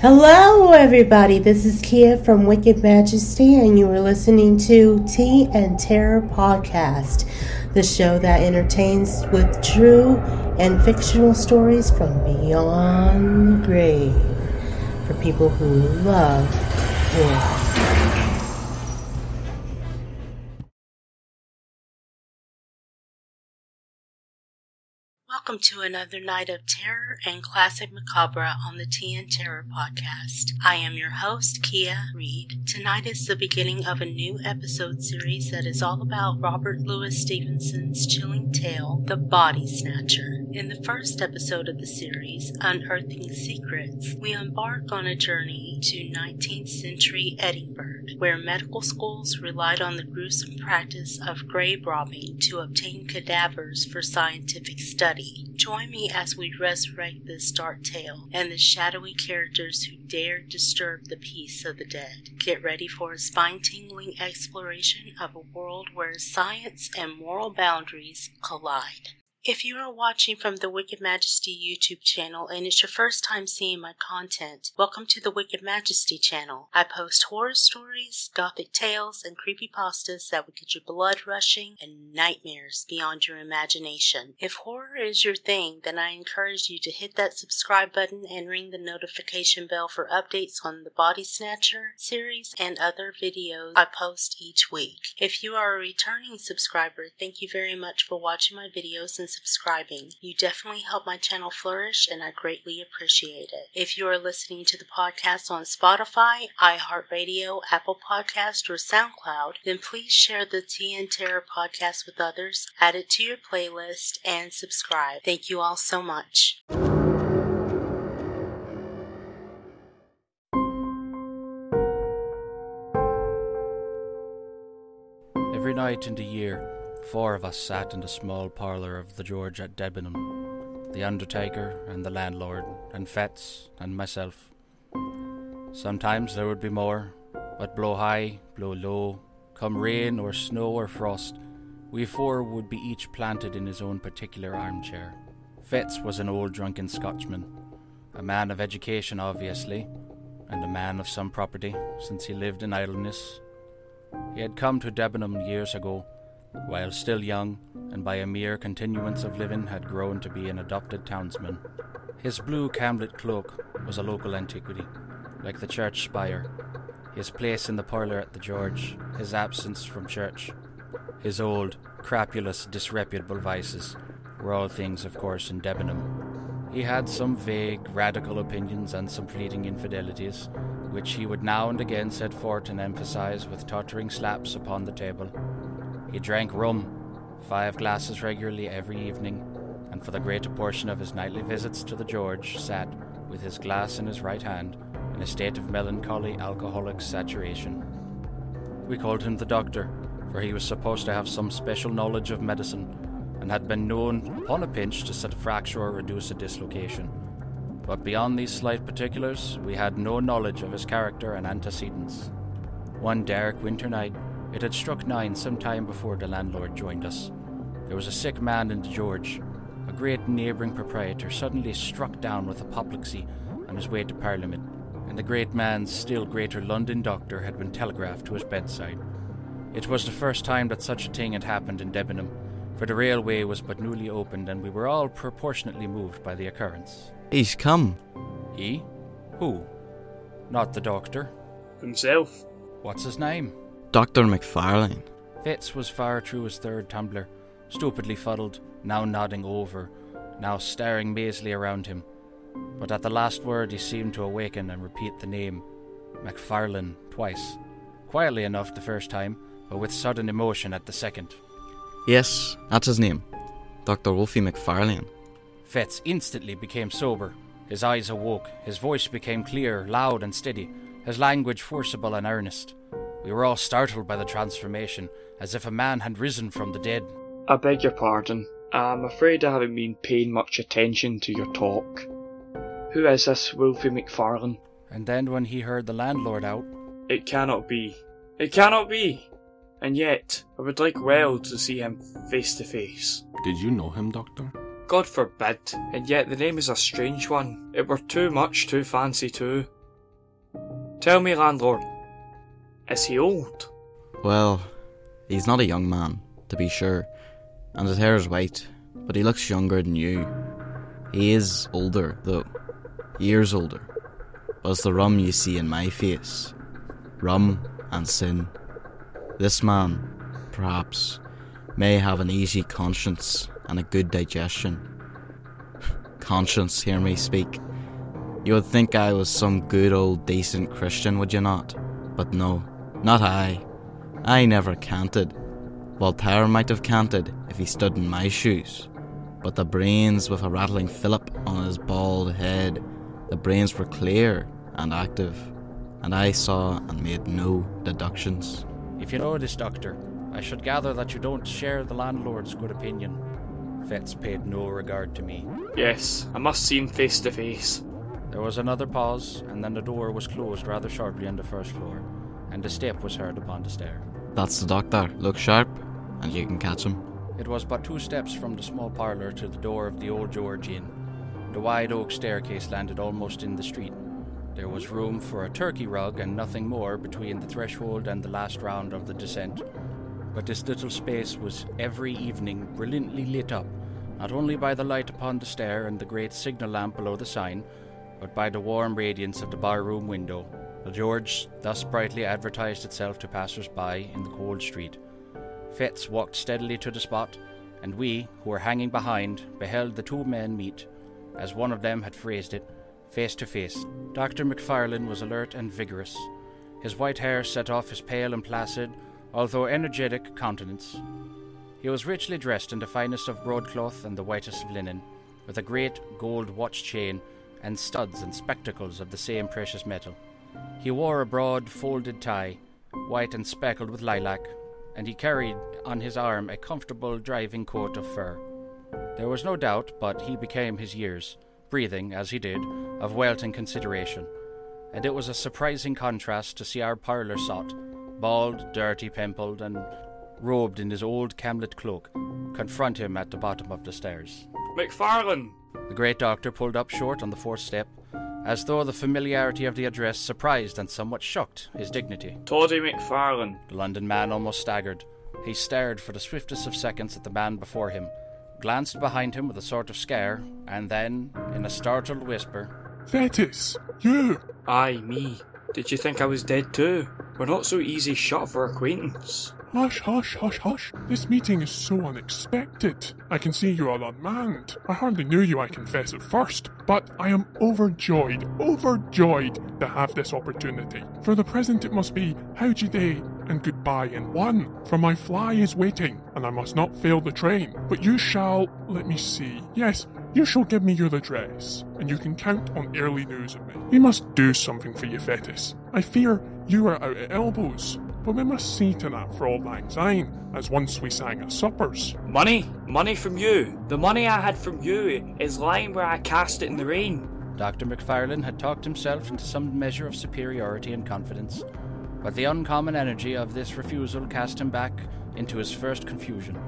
Hello, everybody. This is Kia from Wicked Majesty, and you are listening to Tea and Terror Podcast, the show that entertains with true and fictional stories from beyond the grave for people who love horror. Welcome to another night of terror and classic macabre on the Tea and Terror podcast. I am your host, Kia Reed. Tonight is the beginning of a new episode series that is all about Robert Louis Stevenson's chilling tale, The Body Snatcher. In the first episode of the series, Unearthing Secrets, we embark on a journey to 19th century Edinburgh, where medical schools relied on the gruesome practice of grave robbing to obtain cadavers for scientific study. Join me as we resurrect this dark tale and the shadowy characters who dared disturb the peace of the dead. Get ready for a spine tingling exploration of a world where science and moral boundaries collide. If you are watching from the Wicked Majesty YouTube channel and it's your first time seeing my content, welcome to the Wicked Majesty channel. I post horror stories, gothic tales, and creepypastas that will get your blood rushing and nightmares beyond your imagination. If horror is your thing, then I encourage you to hit that subscribe button and ring the notification bell for updates on the Body Snatcher series and other videos I post each week. If you are a returning subscriber, thank you very much for watching my videos and subscribing. You definitely help my channel flourish and I greatly appreciate it. If you are listening to the podcast on Spotify, iHeartRadio, Apple Podcast, or SoundCloud, then please share the Tea and Terror podcast with others, add it to your playlist, and subscribe. Thank you all so much. Every night in the year, four of us sat in the small parlour of the George at Debenham the undertaker and the landlord, and Fettes and myself. Sometimes there would be more, but blow high, blow low, come rain or snow or frost, we four would be each planted in his own particular armchair. Fettes was an old drunken Scotchman, a man of education, obviously, and a man of some property, since he lived in idleness. He had come to Debenham years ago, while still young, and by a mere continuance of living had grown to be an adopted townsman. His blue camlet cloak was a local antiquity, like the church spire, his place in the parlour at the George, his absence from church, his old, crapulous, disreputable vices were all things, of course, in Debenham. He had some vague, radical opinions and some fleeting infidelities, which he would now and again set forth and emphasize with tottering slaps upon the table. He drank rum, five glasses regularly every evening, and for the greater portion of his nightly visits to the George sat, with his glass in his right hand, in a state of melancholy alcoholic saturation. We called him the doctor, for he was supposed to have some special knowledge of medicine, and had been known, upon a pinch, to set a fracture or reduce a dislocation. But beyond these slight particulars, we had no knowledge of his character and antecedents. One dark winter night, it had struck nine some time before the landlord joined us. There was a sick man in the George. A great neighbouring proprietor suddenly struck down with apoplexy on his way to Parliament, and the great man's still greater London doctor had been telegraphed to his bedside. It was the first time that such a thing had happened in Debenham, for the railway was but newly opened, and we were all proportionately moved by the occurrence. He's come. He? Who? Not the doctor. Himself. What's his name? Dr. Macfarlane. Fettes was far through his third tumbler, stupidly fuddled, now nodding over, now staring mazily around him. But at the last word he seemed to awaken and repeat the name, Macfarlane, twice. Quietly enough the first time, but with sudden emotion at the second. Yes, that's his name. Dr. Wolfie Macfarlane. Fettes instantly became sober. His eyes awoke, his voice became clear, loud, and steady, his language forcible and earnest. We were all startled by the transformation, as if a man had risen from the dead. I beg your pardon. I'm afraid I haven't been paying much attention to your talk. Who is this Wolfie Macfarlane? And then when he heard the landlord out, It cannot be. It cannot be! And yet, I would like well to see him face to face. Did you know him, Doctor? God forbid, and yet the name is a strange one. It were too much too fancy too. Tell me, landlord, is he old? Well, he's not a young man, to be sure, and his hair is white, but he looks younger than you. He is older, though. Years older. But it's the rum you see in my face. Rum and sin. This man, perhaps, may have an easy conscience and a good digestion. conscience, hear me speak. You would think I was some good old decent Christian, would you not? But no, not I. I never canted. Voltaire might have canted if he stood in my shoes. But the brains with a rattling fillip on his bald head, the brains were clear and active, and I saw and made no deductions. If you know this, Doctor, I should gather that you don't share the landlord's good opinion. Fettes paid no regard to me. Yes, I must see him face to face. There was another pause, and then the door was closed rather sharply on the first floor, and a step was heard upon the stair. That's the doctor. Look sharp, and you can catch him. It was but two steps from the small parlour to the door of the Old George Inn. The wide oak staircase landed almost in the street. There was room for a turkey rug and nothing more between the threshold and the last round of the descent. But this little space was every evening brilliantly lit up, not only by the light upon the stair and the great signal lamp below the sign, but by the warm radiance of the barroom window. The George thus brightly advertised itself to passers by in the cold street. Fettes walked steadily to the spot, and we, who were hanging behind, beheld the two men meet, as one of them had phrased it, face to face. Dr. Macfarlane was alert and vigorous. His white hair set off his pale and placid, although energetic, countenance. He was richly dressed in the finest of broadcloth and the whitest of linen, with a great gold watch chain and studs and spectacles of the same precious metal. He wore a broad, folded tie, white and speckled with lilac, and he carried on his arm a comfortable driving coat of fur. There was no doubt but he became his years, breathing, as he did, of wealth and consideration, and it was a surprising contrast to see our parlour sot, bald, dirty, pimpled, and robed in his old camlet cloak, confront him at the bottom of the stairs. Macfarlane! The great doctor pulled up short on the fourth step, as though the familiarity of the address surprised and somewhat shocked his dignity. Toddy Macfarlane. The London man almost staggered. He stared for the swiftest of seconds at the man before him, glanced behind him with a sort of scare, and then, in a startled whisper, Fettes, you! Aye, me. Did you think I was dead too? We're not so easy shut for acquaintance. Hush, hush, hush, hush. This meeting is so unexpected. I can see you are unmanned. I hardly knew you, I confess at first, but I am overjoyed, overjoyed to have this opportunity. For the present, it must be howdy day and goodbye in one, for my fly is waiting, and I must not fail the train. But you shall, let me see, yes, you shall give me your address, and you can count on early news of me. We must do something for you, Fettes. I fear you are out at elbows, but we must see to that for auld lang syne, as once we sang at suppers. Money? Money from you. The money I had from you is lying where I cast it in the rain. Dr. Macfarlane had talked himself into some measure of superiority and confidence, but the uncommon energy of this refusal cast him back into his first confusion.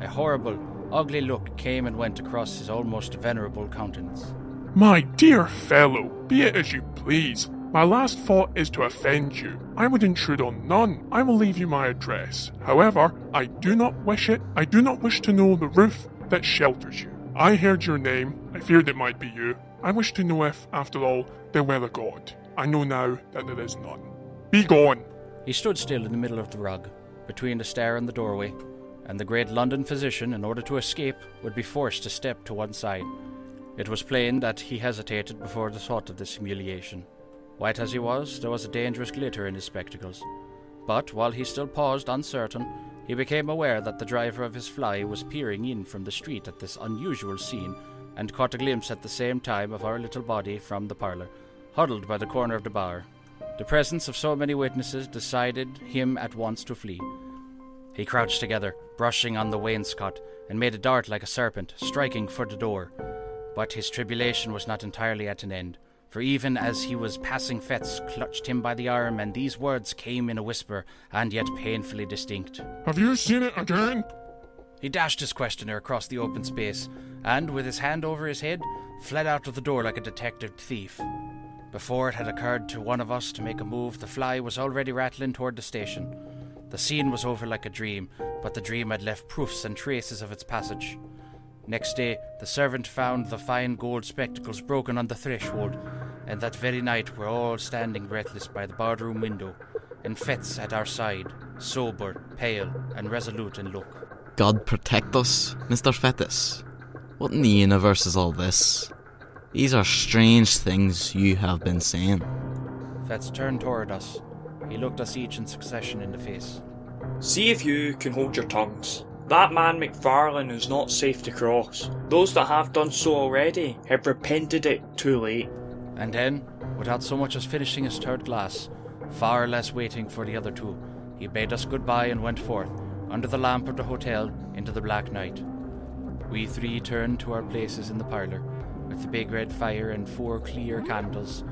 A horrible, ugly look came and went across his almost venerable countenance. My dear fellow, be it as you please. My last thought is to offend you. I would intrude on none. I will leave you my address. However, I do not wish it. I do not wish to know the roof that shelters you. I heard your name. I feared it might be you. I wish to know if, after all, there were a God. I know now that there is none. Be gone. He stood still in the middle of the rug, between the stair and the doorway, and the great London physician, in order to escape, would be forced to step to one side. It was plain that he hesitated before the thought of this humiliation. White as he was, there was a dangerous glitter in his spectacles. But while he still paused uncertain, he became aware that the driver of his fly was peering in from the street at this unusual scene, and caught a glimpse at the same time of our little body from the parlour, huddled by the corner of the bar. The presence of so many witnesses decided him at once to flee. He crouched together, brushing on the wainscot, and made a dart like a serpent, striking for the door. But his tribulation was not entirely at an end, for even as he was passing Fettes clutched him by the arm, and these words came in a whisper, and yet painfully distinct. Have you seen it again? He dashed his questioner across the open space, and, with his hand over his head, fled out of the door like a detected thief. Before it had occurred to one of us to make a move, the fly was already rattling toward the station. The scene was over like a dream, but the dream had left proofs and traces of its passage. Next day, the servant found the fine gold spectacles broken on the threshold, and that very night we're all standing breathless by the boardroom window, and Fettes at our side, sober, pale, and resolute in look. God protect us, Mr. Fettes. What in the universe is all this? These are strange things you have been saying. Fettes turned toward us. He looked us each in succession in the face. See if you can hold your tongues. That man Macfarlane is not safe to cross. Those that have done so already have repented it too late. And then, without so much as finishing his third glass, far less waiting for the other two, he bade us goodbye and went forth, under the lamp of the hotel, into the black night. We three turned to our places in the parlour, with the big red fire and four clear candles,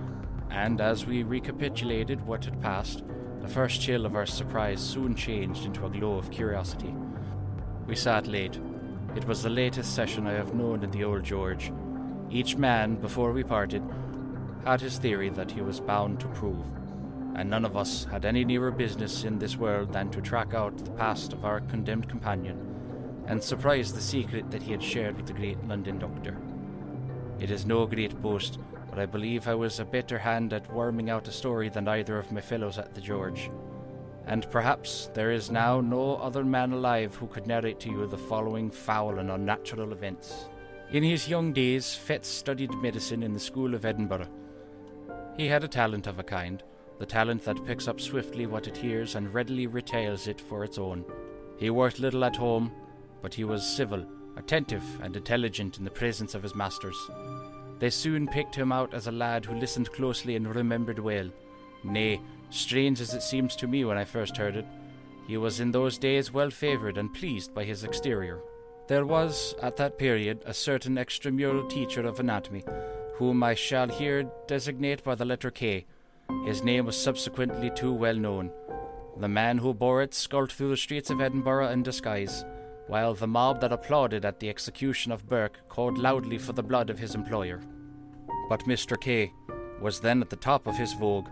and as we recapitulated what had passed, the first chill of our surprise soon changed into a glow of curiosity. We sat late. It was the latest session I have known in the Old George. Each man, before we parted, had his theory that he was bound to prove, and none of us had any nearer business in this world than to track out the past of our condemned companion and surprise the secret that he had shared with the great London doctor. It is no great boast, but I believe I was a better hand at worming out a story than either of my fellows at the George. And perhaps there is now no other man alive who could narrate to you the following foul and unnatural events. In his young days, Fettes studied medicine in the School of Edinburgh. He had a talent of a kind, the talent that picks up swiftly what it hears and readily retails it for its own. He worked little at home, but he was civil, attentive, and intelligent in the presence of his masters. They soon picked him out as a lad who listened closely and remembered well. Nay, strange as it seems to me when I first heard it, he was in those days well favoured and pleased by his exterior. There was, at that period, a certain extramural teacher of anatomy, whom I shall here designate by the letter K. His name was subsequently too well known. The man who bore it skulked through the streets of Edinburgh in disguise, while the mob that applauded at the execution of Burke called loudly for the blood of his employer. But Mr. K was then at the top of his vogue.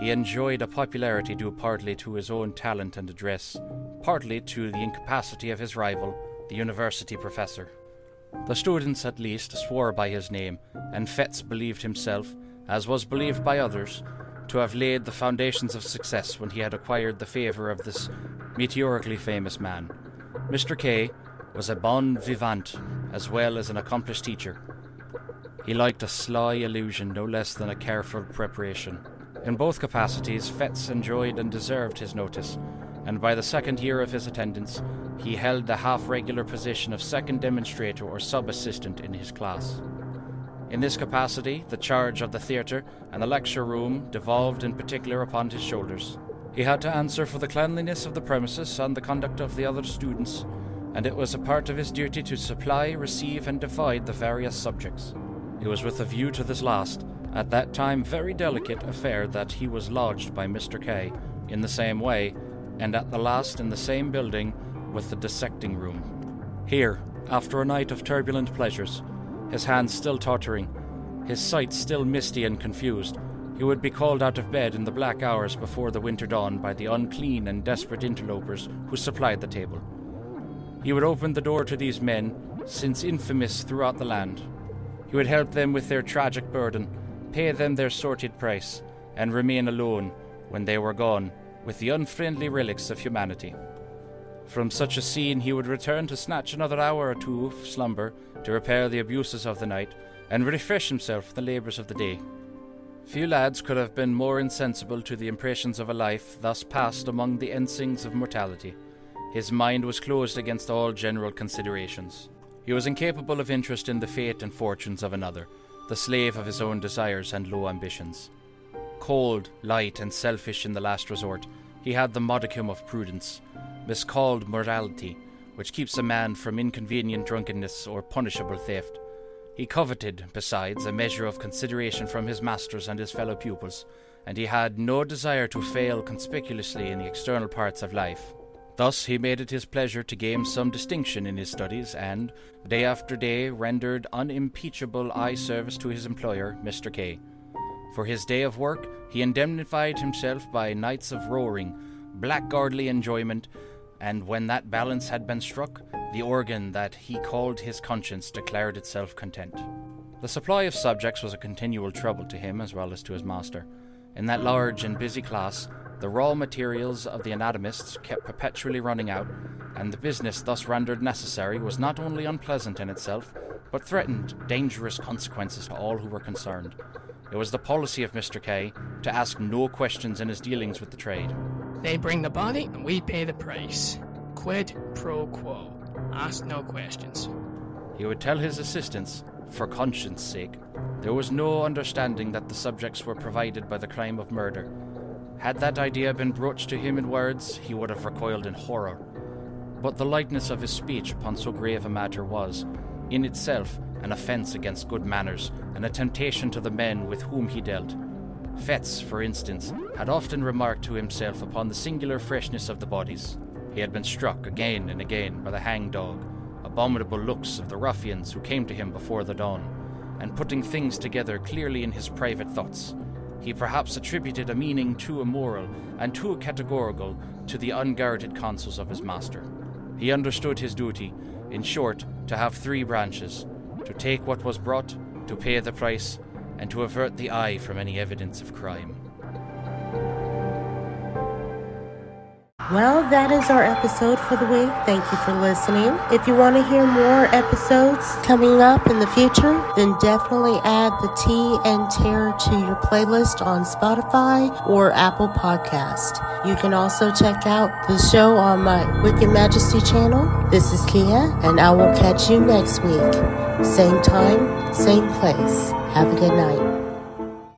He enjoyed a popularity due partly to his own talent and address, partly to the incapacity of his rival, the university professor. The students, at least, swore by his name, and Fettes believed himself, as was believed by others, to have laid the foundations of success when he had acquired the favour of this meteorically famous man. Mr. K was a bon vivant as well as an accomplished teacher. He liked a sly illusion no less than a careful preparation. In both capacities, Fettes enjoyed and deserved his notice, and by the second year of his attendance, he held the half regular position of second demonstrator or sub assistant in his class. In this capacity, the charge of the theatre and the lecture room devolved in particular upon his shoulders. He had to answer for the cleanliness of the premises and the conduct of the other students, and it was a part of his duty to supply, receive, and divide the various subjects. It was with a view to this last, at that time very delicate affair, that he was lodged by Mr. K in the same way, and at the last in the same building with the dissecting room. Here, after a night of turbulent pleasures, his hands still tottering, his sight still misty and confused, he would be called out of bed in the black hours before the winter dawn by the unclean and desperate interlopers who supplied the table. He would open the door to these men, since infamous throughout the land. He would help them with their tragic burden, pay them their sorted price, and remain alone, when they were gone, with the unfriendly relics of humanity. From such a scene he would return to snatch another hour or two of slumber to repair the abuses of the night and refresh himself for the labours of the day. Few lads could have been more insensible to the impressions of a life thus passed among the ensigns of mortality. His mind was closed against all general considerations. He was incapable of interest in the fate and fortunes of another, the slave of his own desires and low ambitions. Cold, light, and selfish in the last resort, he had the modicum of prudence, miscalled morality, which keeps a man from inconvenient drunkenness or punishable theft. He coveted, besides, a measure of consideration from his masters and his fellow pupils, and he had no desire to fail conspicuously in the external parts of life. Thus he made it his pleasure to gain some distinction in his studies, and, day after day, rendered unimpeachable eye service to his employer, Mr. K. For his day of work, he indemnified himself by nights of roaring, blackguardly enjoyment, and when that balance had been struck, the organ that he called his conscience declared itself content. The supply of subjects was a continual trouble to him as well as to his master. In that large and busy class, the raw materials of the anatomists kept perpetually running out, and the business thus rendered necessary was not only unpleasant in itself, but threatened dangerous consequences to all who were concerned. It was the policy of Mr. K to ask no questions in his dealings with the trade. They bring the body and we pay the price. Quid pro quo. Ask no questions. He would tell his assistants, for conscience sake, there was no understanding that the subjects were provided by the crime of murder. Had that idea been broached to him in words, he would have recoiled in horror. But the lightness of his speech upon so grave a matter was, in itself, an offence against good manners and a temptation to the men with whom he dealt. Fettes, for instance, had often remarked to himself upon the singular freshness of the bodies. He had been struck again and again by the hangdog, abominable looks of the ruffians who came to him before the dawn, and putting things together clearly in his private thoughts, he perhaps attributed a meaning too immoral and too categorical to the unguarded counsels of his master. He understood his duty, in short, to have three branches to take what was brought, to pay the price, and to avert the eye from any evidence of crime. Well, that is our episode for the week. Thank you for listening. If you want to hear more episodes coming up in the future, then definitely add the Tea and Terror to your playlist on Spotify or Apple Podcast. You can also check out the show on my Wicked Majesty channel. This is Kia, and I will catch you next week. Same time, same place. Have a good night.